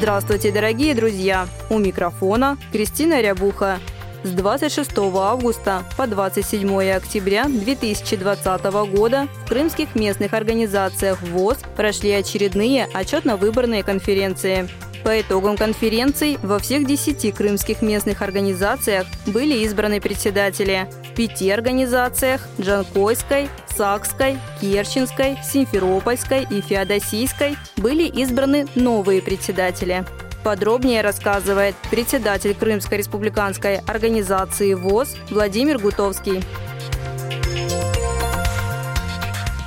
Здравствуйте, дорогие друзья! У микрофона Кристина Рябуха. С 26 августа по 27 октября 2020 года в крымских местных организациях ВОЗ прошли очередные отчетно-выборные конференции. По итогам конференций во всех 10 крымских местных организациях были избраны председатели. В пяти организациях – Джанкойской, Сакской, Керченской, Симферопольской и Феодосийской – были избраны новые председатели. Подробнее рассказывает председатель Крымской республиканской организации ВОЗ Владимир Гутовский.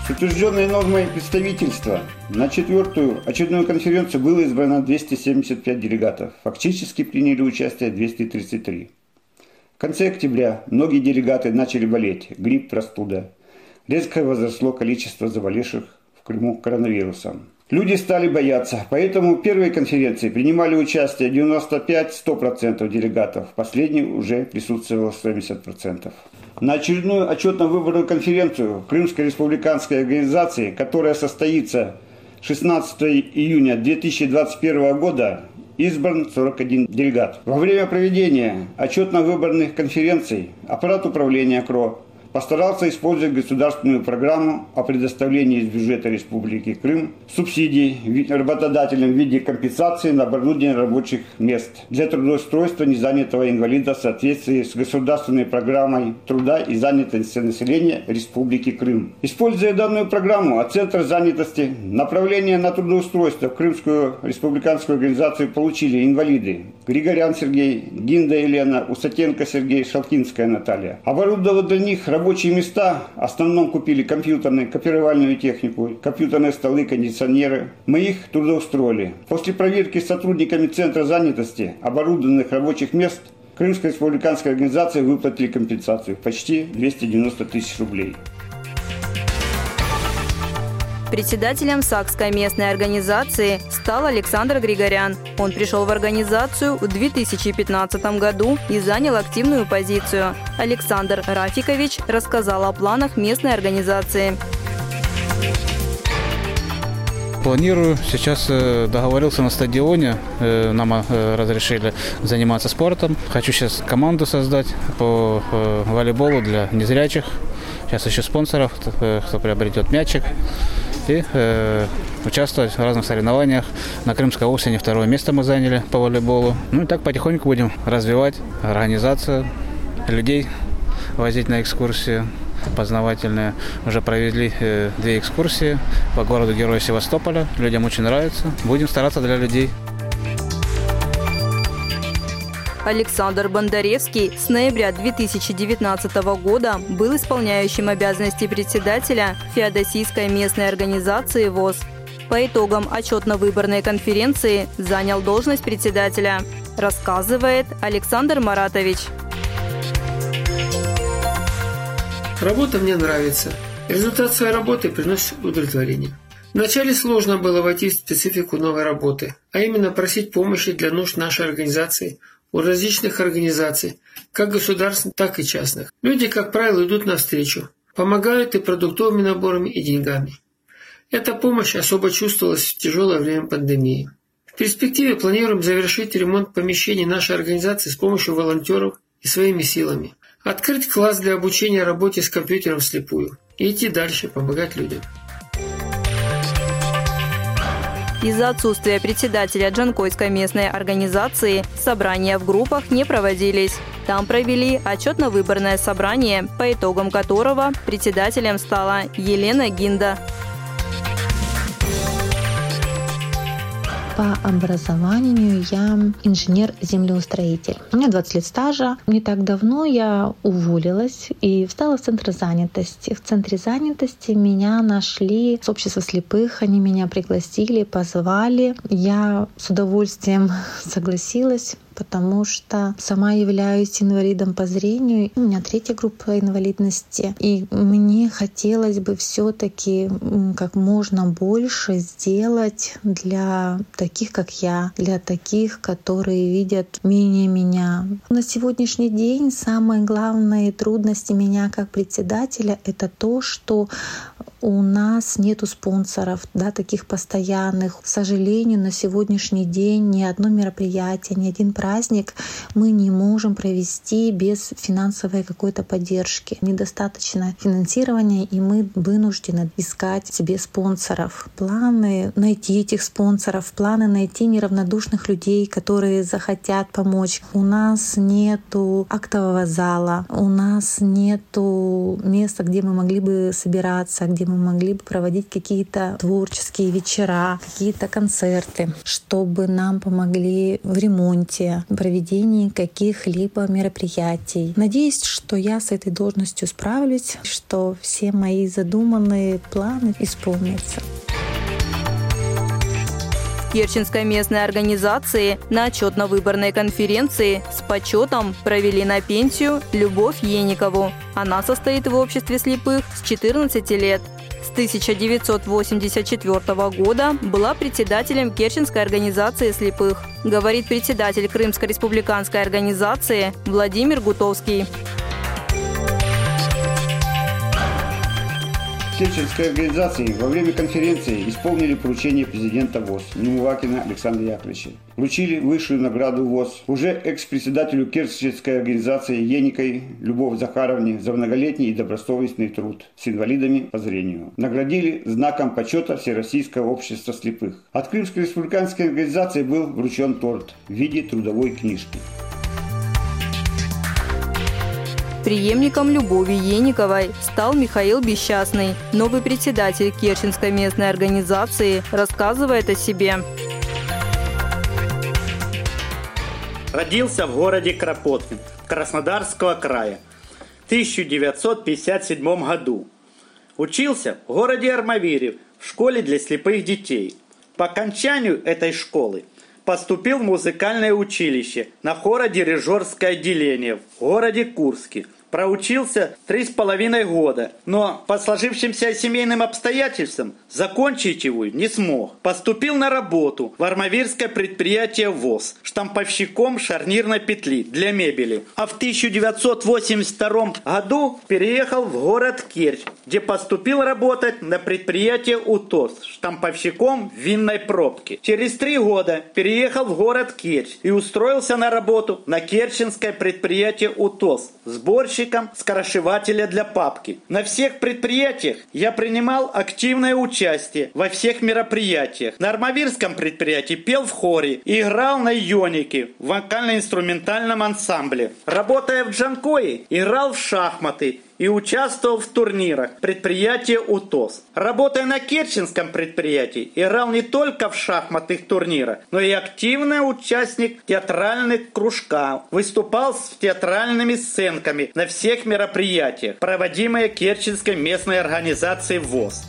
С утвержденной нормой представительства на четвертую очередную конференцию было избрано 275 делегатов. Фактически приняли участие 233. Конце октября многие делегаты начали болеть. Грипп, простуда. Резко возросло количество заболевших в Крыму коронавирусом. Люди стали бояться, поэтому в первой конференции принимали участие 95-100% делегатов, в последней уже присутствовало 70%. На очередную отчетно-выборную конференцию Крымской республиканской организации, которая состоится 16 июня 2021 года, избран 41 делегат. Во время проведения отчетно-выборных конференций аппарат управления КРО постарался использовать государственную программу о предоставлении из бюджета Республики Крым субсидий работодателям в виде компенсации на оборудование рабочих мест для трудоустройства незанятого инвалида в соответствии с государственной программой труда и занятости населения Республики Крым. Используя данную программу от Центра занятости, направление на трудоустройство в Крымскую республиканскую организацию получили инвалиды Григорян Сергей, Гинда Елена, Усатенко Сергей, Шалкинская Наталья. Оборудовав для них рабочие места, в основном купили компьютерную, копировальную технику, компьютерные столы, кондиционеры. Мы их трудоустроили. После проверки сотрудниками Центра занятости оборудованных рабочих мест Крымская республиканская организация выплатили компенсацию почти 290 тысяч рублей. Председателем Сакской местной организации стал Александр Григорян. Он пришел в организацию в 2015 году и занял активную позицию. Александр Рафикович рассказал о планах местной организации. Планирую. Сейчас э, договорился на стадионе. Э, нам э, разрешили заниматься спортом. Хочу сейчас команду создать по волейболу для незрячих. Сейчас ищу спонсоров, кто приобретет мячик и э, участвовать в разных соревнованиях. На Крымской осени второе место мы заняли по волейболу. Ну и так потихоньку будем развивать организацию людей, возить на экскурсии познавательные. Уже провели э, две экскурсии по городу Героя Севастополя. Людям очень нравится. Будем стараться для людей. Александр Бондаревский с ноября 2019 года был исполняющим обязанности председателя Феодосийской местной организации ВОЗ. По итогам отчетно-выборной конференции занял должность председателя, рассказывает Александр Маратович. Работа мне нравится. Результат своей работы приносит удовлетворение. Вначале сложно было войти в специфику новой работы, а именно просить помощи для нужд нашей организации у различных организаций, как государственных, так и частных. Люди, как правило, идут навстречу, помогают и продуктовыми наборами, и деньгами. Эта помощь особо чувствовалась в тяжелое время пандемии. В перспективе планируем завершить ремонт помещений нашей организации с помощью волонтеров и своими силами. Открыть класс для обучения работе с компьютером вслепую и идти дальше, помогать людям. Из-за отсутствия председателя Джанкойской местной организации собрания в группах не проводились. Там провели отчетно-выборное собрание, по итогам которого председателем стала Елена Гинда. По образованию я инженер-землеустроитель. У меня 20 лет стажа. Не так давно я уволилась и встала в центр занятости. В центре занятости меня нашли с общества слепых. Они меня пригласили, позвали. Я с удовольствием согласилась потому что сама являюсь инвалидом по зрению. У меня третья группа инвалидности. И мне хотелось бы все таки как можно больше сделать для таких, как я, для таких, которые видят менее меня. На сегодняшний день самые главные трудности меня как председателя — это то, что у нас нету спонсоров, да, таких постоянных. К сожалению, на сегодняшний день ни одно мероприятие, ни один праздник мы не можем провести без финансовой какой-то поддержки. Недостаточно финансирования, и мы вынуждены искать себе спонсоров. Планы найти этих спонсоров, планы найти неравнодушных людей, которые захотят помочь. У нас нету актового зала, у нас нету места, где мы могли бы собираться, где мы могли бы проводить какие-то творческие вечера, какие-то концерты, чтобы нам помогли в ремонте, проведении каких-либо мероприятий. Надеюсь, что я с этой должностью справлюсь, что все мои задуманные планы исполнятся. Керченской местной организации на отчетно-выборной конференции с почетом провели на пенсию Любовь Еникову. Она состоит в обществе слепых с 14 лет. С 1984 года была председателем Керченской организации слепых, говорит председатель Крымской республиканской организации Владимир Гутовский. Керченской организации во время конференции исполнили поручение президента ВОЗ Немувакина Александра Яковлевича. Вручили высшую награду ВОЗ уже экс-председателю Керченской организации Еникой Любовь Захаровне за многолетний и добросовестный труд с инвалидами по зрению. Наградили знаком почета Всероссийского общества слепых. От Крымской республиканской организации был вручен торт в виде трудовой книжки. Преемником Любови Ениковой стал Михаил Бесчастный. Новый председатель Керченской местной организации рассказывает о себе. Родился в городе Кропоткин Краснодарского края в 1957 году. Учился в городе Армавире в школе для слепых детей. По окончанию этой школы поступил в музыкальное училище на хоро-дирижерское отделение в городе Курске. Проучился три с половиной года, но по сложившимся семейным обстоятельствам закончить его не смог. Поступил на работу в армавирское предприятие ВОЗ штамповщиком шарнирной петли для мебели. А в 1982 году переехал в город Керчь, где поступил работать на предприятие УТОС штамповщиком винной пробки. Через три года переехал в город Керчь и устроился на работу на керченское предприятие УТОС сборщик сборщиком скоросшивателя для папки. На всех предприятиях я принимал активное участие во всех мероприятиях. На Армавирском предприятии пел в хоре играл на ионике в вокально-инструментальном ансамбле. Работая в Джанкое, играл в шахматы и участвовал в турнирах предприятия УТОС. Работая на Керченском предприятии, играл не только в шахматных турнирах, но и активный участник театральных кружка. Выступал с театральными сценками на всех мероприятиях, проводимые Керченской местной организацией ВОЗ.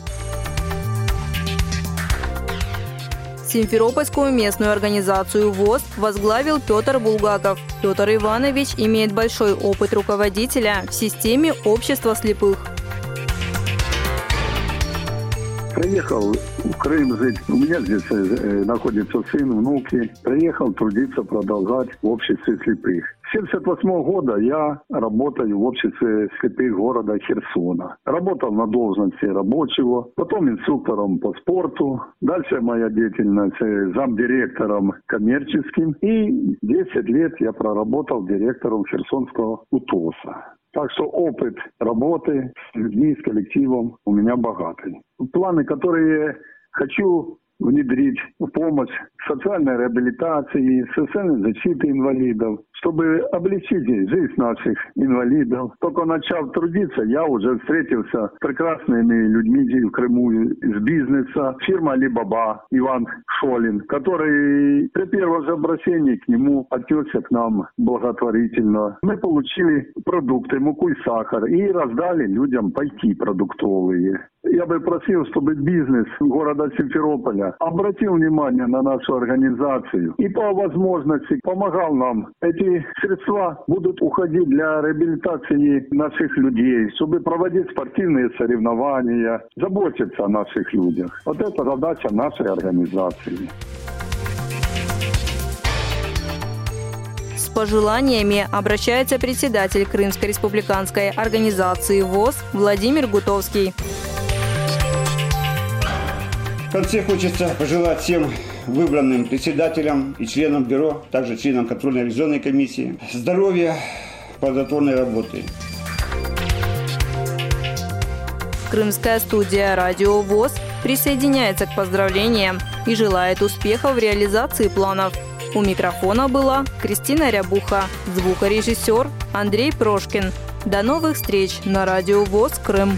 Симферопольскую местную организацию ВОЗ возглавил Петр Булгаков. Петр Иванович имеет большой опыт руководителя в системе общества слепых. Приехал в Крым жить. У меня здесь э, находится сын, внуки. Приехал трудиться, продолжать в обществе слепых. С 1978 года я работаю в обществе слепых города Херсона. Работал на должности рабочего, потом инструктором по спорту. Дальше моя деятельность э, замдиректором коммерческим. И 10 лет я проработал директором Херсонского УТОСа. Так что опыт работы с людьми, с коллективом у меня богатый. Планы, которые хочу внедрить в помощь социальной реабилитации, социальной защиты инвалидов, чтобы облегчить жизнь наших инвалидов. Только начав трудиться, я уже встретился с прекрасными людьми в Крыму из бизнеса. Фирма Алибаба Иван Шолин, который при первом же обращении к нему отнесся к нам благотворительно. Мы получили продукты, муку и сахар и раздали людям пайки продуктовые. Я бы просил, чтобы бизнес города Симферополя обратил внимание на нашу организацию и по возможности помогал нам. Эти средства будут уходить для реабилитации наших людей, чтобы проводить спортивные соревнования, заботиться о наших людях. Вот это задача нашей организации. С пожеланиями обращается председатель Крымской республиканской организации ВОЗ Владимир Гутовский конце хочется пожелать всем выбранным председателям и членам бюро, также членам контрольной ревизионной комиссии здоровья, плодотворной работы. Крымская студия «Радио ВОЗ» присоединяется к поздравлениям и желает успехов в реализации планов. У микрофона была Кристина Рябуха, звукорежиссер Андрей Прошкин. До новых встреч на Радио ВОЗ Крым.